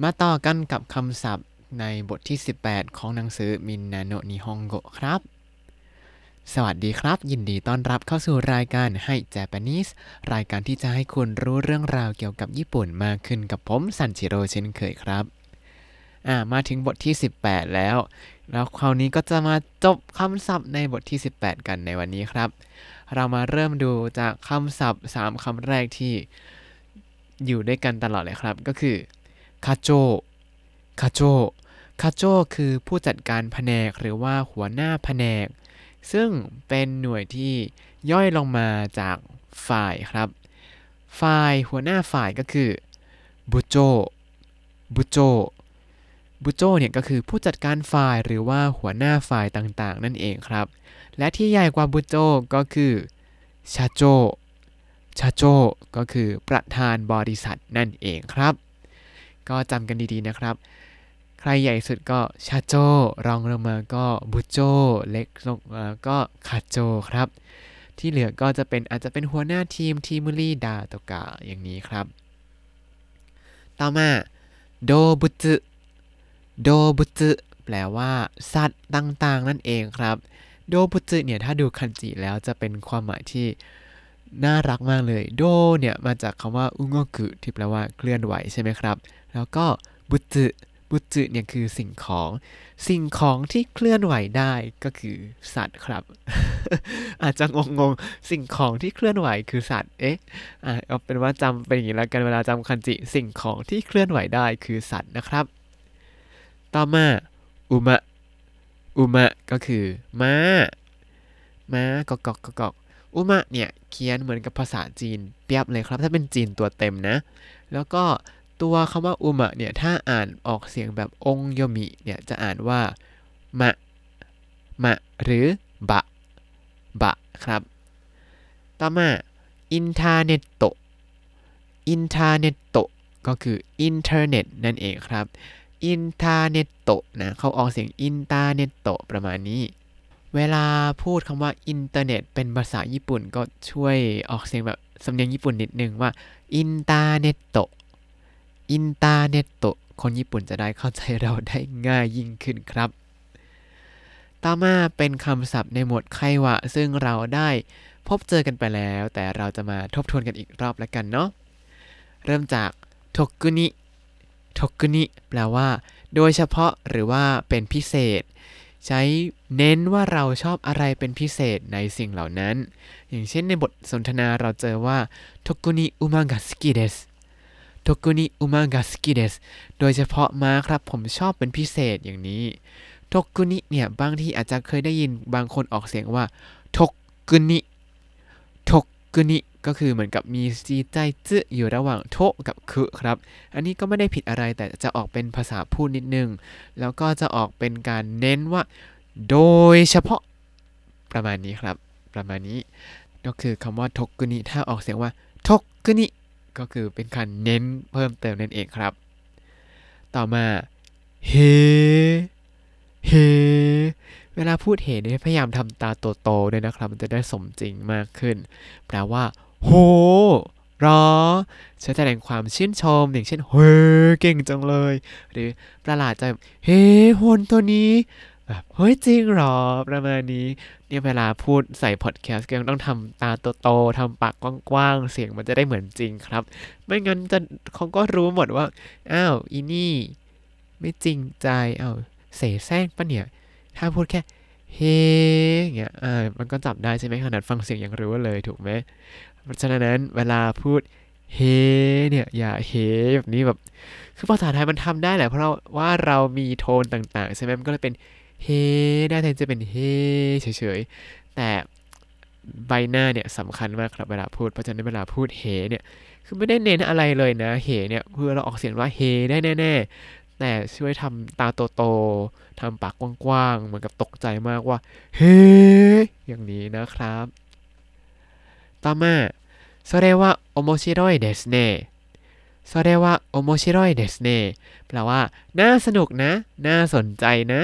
มาต่อกันกับคำศัพท์ในบทที่ 18 ของหนังสือมินนาโนนิฮงโกครับ สวัสดีครับ ยินดีต้อนรับเข้าสู่รายการให้ Japanese รายการที่จะให้คุณรู้เรื่องราวเกี่ยวกับญี่ปุ่นมากขึ้นกับผมซันจิโร่เช่นเคยครับอ่ามาถึงบทที่ 18 แล้ว แล้วคราวนี้ก็จะมาจบคำศัพท์ในบทที่ 18 กันในวันนี้ครับ เรามาเริ่มดูจากคำศัพท์ 3คำแรกที่อยู่ด้วยกันตลอดเลยครับ ก็คือ คาโจคาโจคาโจคือผู้จัดการแผนกหรือว่าหัวหน้าแผนก ซึ่งเป็นหน่วยที่ย่อยลงมาจากฝ่ายครับ ฝ่ายหัวหน้าฝ่ายก็คือบุโจบุโจบุโจเนี่ยก็คือผู้จัดการฝ่ายหรือว่าหัวหน้าฝ่ายต่างๆ นั่นเองครับ และที่ใหญ่กว่าบุโจก็คือชาโจชาโจก็คือประธานบริษัทนั่นเองครับ ก็จำกันดีๆนะครับ ใครใหญ่สุดก็ชาโจ รองลงมาก็บุโจ เล็กลงมาก็คาโจครับ ที่เหลือก็จะเป็นอาจจะเป็นหัวหน้าทีมทีมลีดาตกะอย่างนี้ครับ ต่อมาโดบุจึโดบุจึแปลว่า สัตว์ต่างๆ นั่นเองครับ โดบุจึเนี่ย ถ้าดูคันจิแล้วจะเป็นความหมายที่น่ารักมากเลย โดเนี่ย มาจากคำว่าอุงโงกุที่แปลว่าเคลื่อนไหวใช่ไหมครับ แล้วก็บุจึบุจึเนี่ยคือสิ่งของ สิ่งของที่เคลื่อนไหวได้ก็คือสัตว์ครับ อาจจะงงๆสิ่งของที่เคลื่อนไหวคือสัตว์ เอ๊ะอะเอาเป็นว่าจำเป็นอย่างนี้แล้วกันเวลาจำคันจิ สิ่งของที่เคลื่อนไหวได้คือสัตว์นะครับ ต่อมาอุมะอุมะก็คือม้า ม้ากอกกอกกอกกอกอุมะเนี่ยเขียนเหมือนกับภาษาจีนเปียบเลยครับ ถ้าเป็นจีนตัวเต็มนะ แล้วก็ ตัวคำว่าอุมะเนี่ย ถ้าอ่านออกเสียงแบบองโยมิเนี่ย จะอ่านว่ามะ มะ หรือบะ บะ ครับ ต่อมาอินเทอร์เน็ตโตインターネット ก็คืออินเทอร์เน็ตนั่นเองครับインターネット นะเขาออกเสียง インターネット ประมาณนี้ เวลาพูดคำว่าอินเทอร์เน็ตเป็นภาษาญี่ปุ่นก็ช่วยออกเสียงแบบสำเนียงญี่ปุ่นนิดนึงว่า インターネット インターネット คนญี่ปุ่นจะได้เข้าใจเราได้ง่ายยิ่งขึ้นครับ ต่อมาเป็นคำศัพท์ในหมวดไควะ ซึ่งเราได้พบเจอกันไปแล้ว แต่เราจะมาทบทวนกันอีกรอบแล้วกันเนาะเริ่มจากทกุนิทกุนิแปลว่า โดยเฉพาะหรือว่าเป็นพิเศษ ใช้เน้นว่าเราชอบอะไรเป็นพิเศษในสิ่งเหล่านั้น อย่างเช่นในบทสนทนาเราเจอว่าทกุนิอุมากะสกิเดส ทกุนิอุมากะสกิเดสโดยเฉพาะม้าครับผมชอบเป็นพิเศษอย่างนี้ทกุนิเนี่ยบางที่อาจจะเคยได้ยินบางคนออกเสียงว่าทกุนิทกุนิก็คือเหมือนกับมีจีใจจื้อยู่ระหว่างโทกับคือครับ อันนี้ก็ไม่ได้ผิดอะไรแต่จะออกเป็นภาษาพูดนิดนึง แล้วก็จะออกเป็นการเน้นว่า โดยเฉพาะประมาณนี้ครับ ประมาณนี้ ก็คือคำว่าทกุนิถ้าออกเสียงว่าทกุนิ ก็คือเป็นการเน้นเพิ่มเติมนั่นเองครับ ต่อมาเฮเฮเวลาพูดเฮเนี่ยพยายามทำตาโตๆด้วยนะครับ มันจะได้สมจริงมากขึ้น แปลว่า โหรอใช้แสดงความชื่นชม อย่างเช่น เฮ้เก่งจังเลย หรือประหลาดใจเฮ้โหนตัวนี้ แบบเฮ้ยจริงหรอประมาณนี้ เนี่ยเวลาพูดใส่พอดแคสต์ก็ต้องทำตาโตๆทำปากกว้างๆ เสียงมันจะได้เหมือนจริงครับ ไม่งั้นจะเขาก็รู้หมดว่า อ้าวอีนี่ ไม่จริงใจอ้าวเสแสร้งปะเนี่ย ถ้าพูดแค่เฮ้อย่เงี้ยอ่ามันก็จับได้ใช่ไหมขนาดฟังเสียงยังรู้เลยถูกไหมเพราะฉะนั้นเวลาพูดเฮเนี่ยอย่าเฮแบบนี้แบบ คือภาษาไทยมันทำได้แหละเพราะว่าเรามีโทนต่างๆใช่ไหมมันก็เลยเป็น เฮได้แทนจะเป็นเฮเฉยๆ แต่ใบหน้าเนี่ยสำคัญมากครับเวลาพูด เพราะฉะนั้นเวลาพูดเฮเนี่ย คือไม่ได้เน้นอะไรเลยนะ เฮเนี่ยเพื่อเราออกเสียงว่าเฮได้แน่ๆ แต่ช่วยทำตาโตๆทำปากกว้างๆ เหมือนกับตกใจมากว่า เฮอย่างนี้นะครับ ต่อมาそれは面白いですねそれは面白いですねแปลว่า น่าสนุกนะ น่าสนใจนะ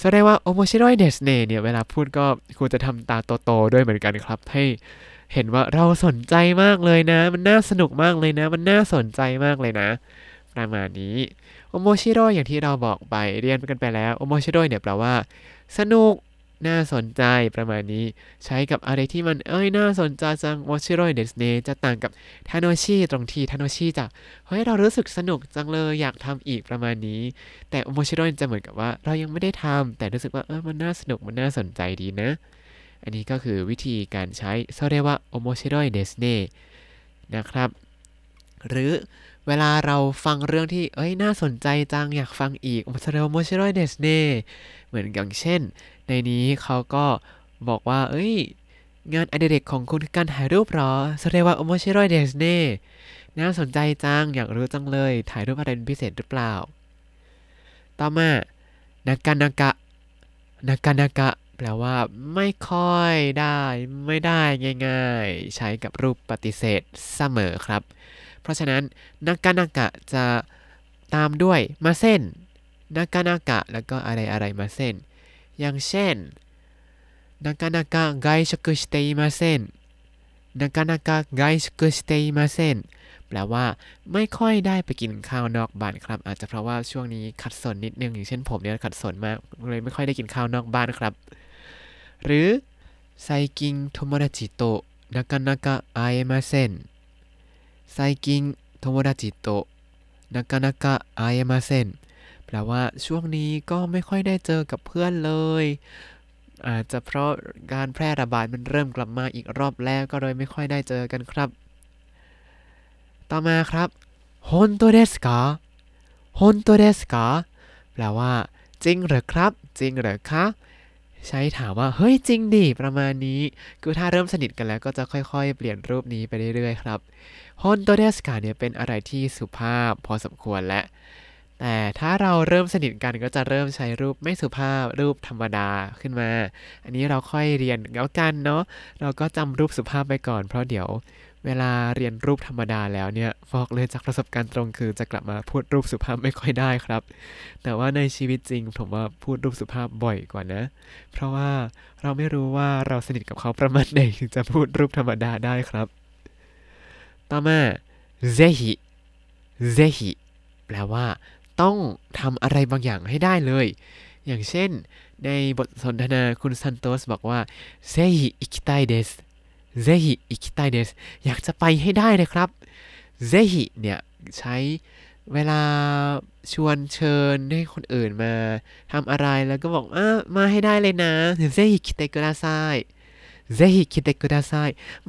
แสดงว่าโอโมชิโรยเดสเน่เนี่ยเวลาพูดก็ควรจะทำตาโตๆด้วยเหมือนกันครับ ให้เห็นว่าเราสนใจมากเลยนะ มันน่าสนุกมากเลยนะ มันน่าสนใจมากเลยนะ ประมาณนี้โอโมชิโรยอย่างที่เราบอกไปเรียนกันไปแล้วโอโมชิโรยเนี่ยแปลว่า สนุก น่าสนใจประมาณนี้ ใช้กับอะไรที่มันเอ้ยน่าสนใจจังโมชิโร่เดสเนจะต่างกับทาโนชิตรงที่ทาโนชิจะเฮ้ยเรารู้สึกสนุกจังเลยอยากทำอีกประมาณนี้ แต่โอโมชิโร่จะเหมือนกับว่า เรายังไม่ได้ทำแต่รู้สึกว่าเออมันน่าสนุกมันน่าสนใจดีนะ อันนี้ก็คือวิธีการใช้โซเรียกว่าโอโมชิโร่เดสเนนะครับ หรือเวลาเราฟังเรื่องที่ เอ้ย น่าสนใจจัง อยากฟังอีกโมชิโรโมชิโร่เดสเน่ เหมือนอย่างเช่น ในนี้เขาก็บอกว่า เอ้ย งานอดิเรกของคุณคือการถ่ายรูปหรอแสดงว่าโมชิโร่เดสเน่น่าสนใจจัง อยากรู้จังเลย ถ่ายรูปอะไรเป็นพิเศษหรือเปล่า ต่อมานากานากะนากานากะแปลว่าไม่ค่อยได้ ไม่ได้ง่ายๆ ใช้กับรูปปฏิเสธเสมอครับ เพราะฉะนั้นนากานากะจะตามด้วยมาเส้นนากานากะแล้วก็อะไรอะไรมาเส้น อย่างเช่นนากานากะไกชุกุสเตอิมาเส้นนากานากะไกชุกุสเตอิมาเส้นแปลว่าไม่ค่อยได้ไปกินข้าวนอกบ้านครับ อาจจะเพราะว่าช่วงนี้ขัดสนนิดนึงอย่างเช่นผมเนี่ยขัดสนมากเลยไม่ค่อยได้กินข้าวนอกบ้านครับ หรือไซกิงโทโมดาจิโตะนากานากะไอเมาเส้น最近友達となかなか会えません แปลว่าช่วงนี้ก็ไม่ค่อยได้เจอกับเพื่อนเลย อาจจะเพราะการแพร่ระบาดมันเริ่มกลับมาอีกรอบแล้วก็เลยไม่ค่อยได้เจอกันครับ ต่อมาครับฮอนโตเดสกาฮอนโตเดสกาแปลว่า จริงหรือครับ จริงหรือคะใช้ถามว่า เฮ้ยจริงดิ ประมาณนี้ คือถ้าเริ่มสนิทกันแล้วก็จะค่อยๆ เปลี่ยนรูปนี้ไปเรื่อยๆ ครับฮอนโตเดสกาเนี่ยเป็นอะไรที่สุภาพพอสมควรและ แต่ถ้าเราเริ่มสนิทกันก็จะเริ่มใช้รูปไม่สุภาพรูปธรรมดาขึ้นมา อันนี้เราค่อยเรียนแล้วกันเนาะเราก็จำรูปสุภาพไปก่อน เพราะเดี๋ยวเวลาเรียนรูปธรรมดาแล้วเนี่ยบอกเลยจากประสบการณ์ตรงคือจะกลับมาพูดรูปสุภาพไม่ค่อยได้ครับ แต่ว่าในชีวิตจริงผมว่าพูดรูปสุภาพบ่อยกว่านะ เพราะว่าเราไม่รู้ว่าเราสนิทกับเขาประมาณไหนถึงจะพูดรูปธรรมดาได้ครับ ต่อมา ぜひ ぜひ แปลว่า ต้องทำอะไรบางอย่างให้ได้เลย อย่างเช่น ในบทสนทนาคุณซันโตสบอกว่า ぜひ行きたいです ぜひ行きたいです อยากจะไปให้ได้เลยครับ ぜひ เนี่ยใช้เวลาชวนเชิญให้คนอื่นมาทำอะไรแล้วก็บอกว่ามาให้ได้เลยนะ ぜひ来てくださいぜひ来てください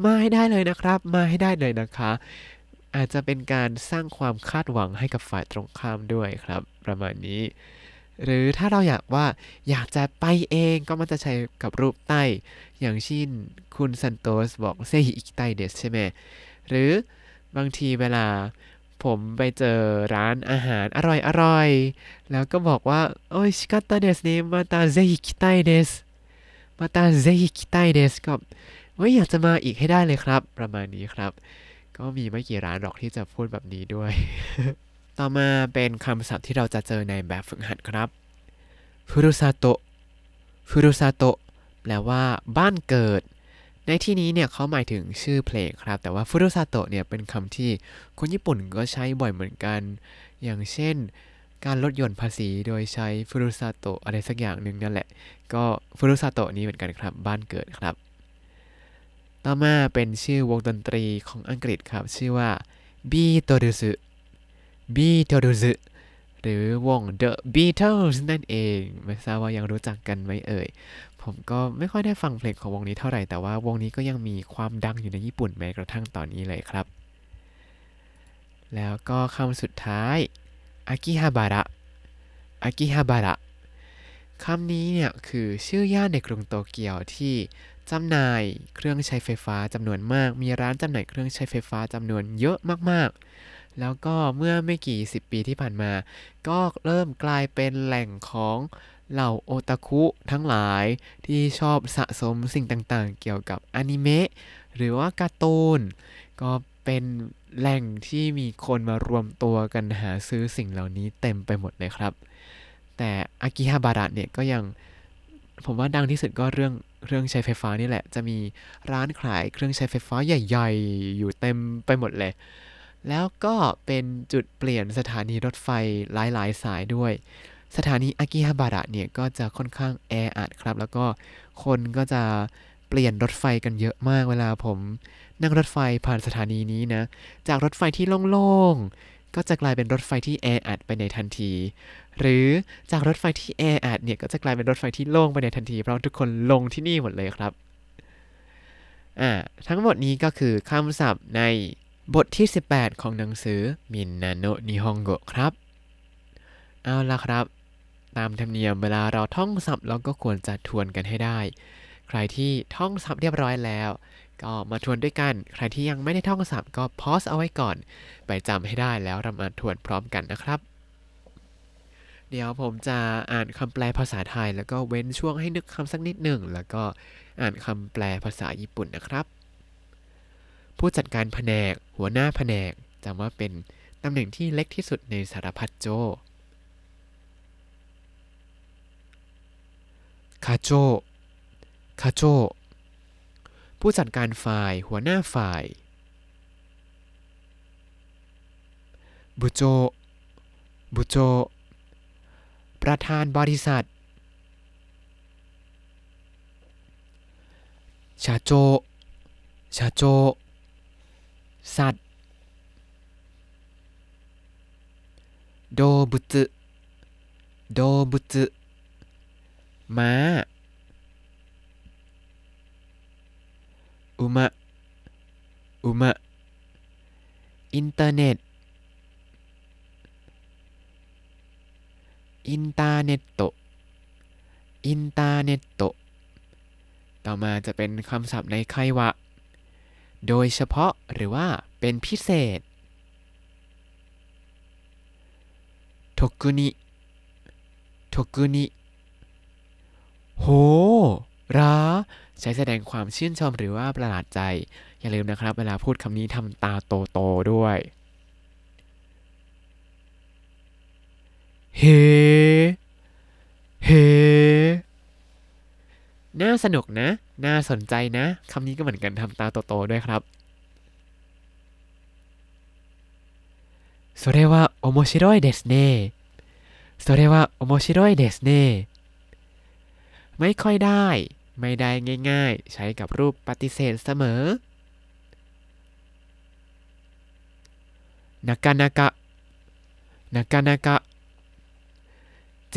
มาให้ได้เลยนะครับ มาให้ได้เลยนะคะ อาจจะเป็นการสร้างความคาดหวังให้กับฝ่ายตรงข้ามด้วยครับ ประมาณนี้ หรือถ้าเราอยากว่าอยากจะไปเองก็มันจะใช้กับรูป たい อย่างเช่นคุณซันโตสบอก ぜひ行きたいです ใช่ไหมหรือบางทีเวลาผมไปเจอร้านอาหารอร่อยๆแล้วก็บอกว่า 美味しかったですね また ぜひ来たいですมาตาเซฮิคิไตเดสก็ว่าอยากจะมาอีกให้ได้เลยครับ ประมาณนี้ครับ ก็มีไม่กี่ร้านหรอกที่จะพูดแบบนี้ด้วย ต่อมาเป็นคำศัพท์ที่เราจะเจอในแบบฝึกหัดครับฟุรุซาโตะฟุรุซาโตะแปลว่าบ้านเกิด ในที่นี้เนี่ยเขาหมายถึงชื่อเพลงครับ แต่ว่าฟุรุซาโตะเนี่ยเป็นคำที่คนญี่ปุ่นก็ใช้บ่อยเหมือนกัน อย่างเช่น การลดหย่อนภาษีโดยใช้ฟุรุซาโตะอะไรสักอย่างหนึ่งนั่นแหละ ก็ฟุรุซาโตะนี้เหมือนกันครับ บ้านเกิดครับ ต่อมาเป็นชื่อวงดนตรีของอังกฤษครับ ชื่อว่า Beatles Beatles หรือวง The Beatles นั่นเอง ไม่ทราบว่ายังรู้จักกันไหมเอ่ย ผมก็ไม่ค่อยได้ฟังเพลงของวงนี้เท่าไหร่ แต่ว่าวงนี้ก็ยังมีความดังอยู่ในญี่ปุ่นแม้กระทั่งตอนนี้เลยครับ แล้วก็คำสุดท้ายอากิฮาบาระอากิฮาบาระคำนี้เนี่ยคือชื่อย่านในกรุงโตเกียวที่ จำหน่ายเครื่องใช้ไฟฟ้าจำนวนมาก มีร้านจำหน่ายเครื่องใช้ไฟฟ้าจำนวนเยอะมากๆ แล้วก็เมื่อไม่กี่สิบปีที่ผ่านมา ก็เริ่มกลายเป็นแหล่งของเหล่าโอตาคุทั้งหลายที่ชอบสะสมสิ่งต่างๆ เกี่ยวกับอนิเมะหรือว่าการ์ตูนก็เป็นแหล่งที่มีคนมารวมตัวกันหาซื้อสิ่งเหล่านี้เต็มไปหมดเลยครับ แต่อากิฮาบาระเนี่ยก็ยัง ผมว่าดังที่สุดก็เรื่องเรื่องใช้ไฟฟ้านี่แหละ จะมีร้านขายเครื่องใช้ไฟฟ้าใหญ่ ๆ อยู่เต็มไปหมดเลย แล้วก็เป็นจุดเปลี่ยนสถานีรถไฟหลายๆ สายด้วย สถานีอากิฮาบาระเนี่ยก็จะค่อนข้างแออัดครับ แล้วก็คนก็จะเปลี่ยนรถไฟกันเยอะมากเวลาผมนั่งรถไฟผ่านสถานีนี้นะ จากรถไฟที่โล่งๆ ก็จะกลายเป็นรถไฟที่แออัดไปในทันที หรือจากรถไฟที่แออัดเนี่ยก็จะกลายเป็นรถไฟที่โล่งไปในทันที เพราะทุกคนลงที่นี่หมดเลยครับอ่าทั้งหมดนี้ก็คือคำศัพท์ในบทที่ 18 ของหนังสือมินนาโนนิฮงโกครับ เอาละครับ ตามธรรมเนียมเวลาเราท่องศัพท์เราก็ควรจะทวนกันให้ได้ ใครที่ท่องศัพท์เรียบร้อยแล้ว ก็มาทวนด้วยกัน ใครที่ยังไม่ได้ท่องศัพท์ก็พอสเอาไว้ก่อน ไปจำให้ได้แล้วเรามาทวนพร้อมกันนะครับ เดี๋ยวผมจะอ่านคำแปลภาษาไทย แล้วก็เว้นช่วงให้นึกคำสักนิดหนึ่ง แล้วก็อ่านคำแปลภาษาญี่ปุ่นนะครับ ผู้จัดการแผนก หัวหน้าแผนกจำว่าเป็นตำแหน่งที่เล็กที่สุดในสารพัดโจคาโจคาโจผู้จัดการฝ่ายหัวหน้าฝ่ายบุโจบุโจ ประธานบริษัท 社長 社長 สัตว์ 動物 動物 ม้า 馬 馬 อินเทอร์เน็ต インターネットインターネット ต่อมาจะเป็นคำศัพท์ในไควะ โดยเฉพาะหรือว่าเป็นพิเศษ特に 特に โหราใช้แสดงความชื่นชมหรือว่าประหลาดใจ อย่าลืมนะครับ เวลาพูดคำนี้ทำตาโต ๆ ด้วย เฮ เฮ น่าสนุกนะ น่าสนใจนะ คำนี้ก็เหมือนกันทำตาโตๆด้วยครับそれは面白いですねそれは面白いですねไม่ค่อยได้ ไม่ได้ง่ายๆ ใช้กับรูปปฏิเสธเสมอนากานากะนากานากะ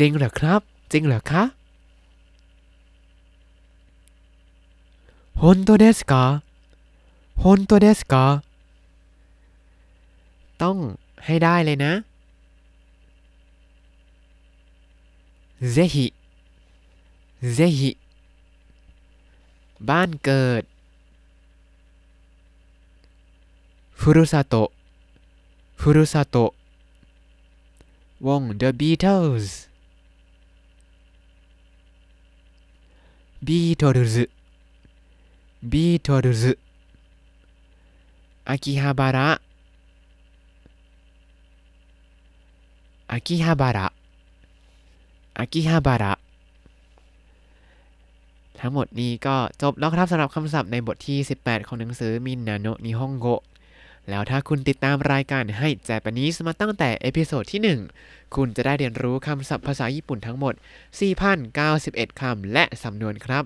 จริงเหรอครับ จริงเหรอคะ本当ですか本当ですかต้องให้ได้เลยนะぜひぜひบ้านเกิดふるさとふるさとวง The Beatles Beatles Beatles อากิฮาบาระอากิฮาบาระอากิฮาบาระทั้งหมดนี้ก็จบแล้วครับสำหรับคำศัพท์ในบทที่ 18 ของหนังสือ みんなの日本語 แล้วถ้าคุณติดตามรายการ Hi Japanese มาตั้งแต่ episode ที่ 1 คุณจะได้เรียนรู้คำศัพท์ภาษาญี่ปุ่นทั้งหมด 4,091 คำและสำนวนครับ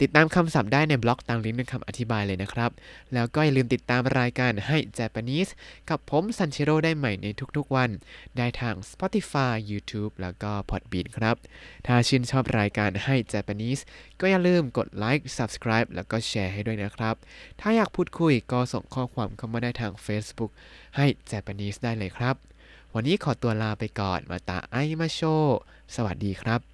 ติดตามคำศัพท์ได้ในบล็อกตามลิงก์ในคำอธิบายเลยนะครับ แล้วก็อย่าลืมติดตามรายการให้ Japanese กับผมซันเชโรได้ใหม่ในทุกๆวัน ได้ทาง Spotify YouTube แล้วก็ Podbean ครับ ถ้าชื่นชอบรายการให้ Japanese ก็อย่าลืมกดไลค์ Subscribe แล้วก็แชร์ให้ด้วยนะครับ ถ้าอยากพูดคุยก็ส่งข้อความเข้ามาได้ทาง Facebook ให้ Japanese ได้เลยครับ วันนี้ขอตัวลาไปก่อนมาตาไอมาโช สวัสดีครับ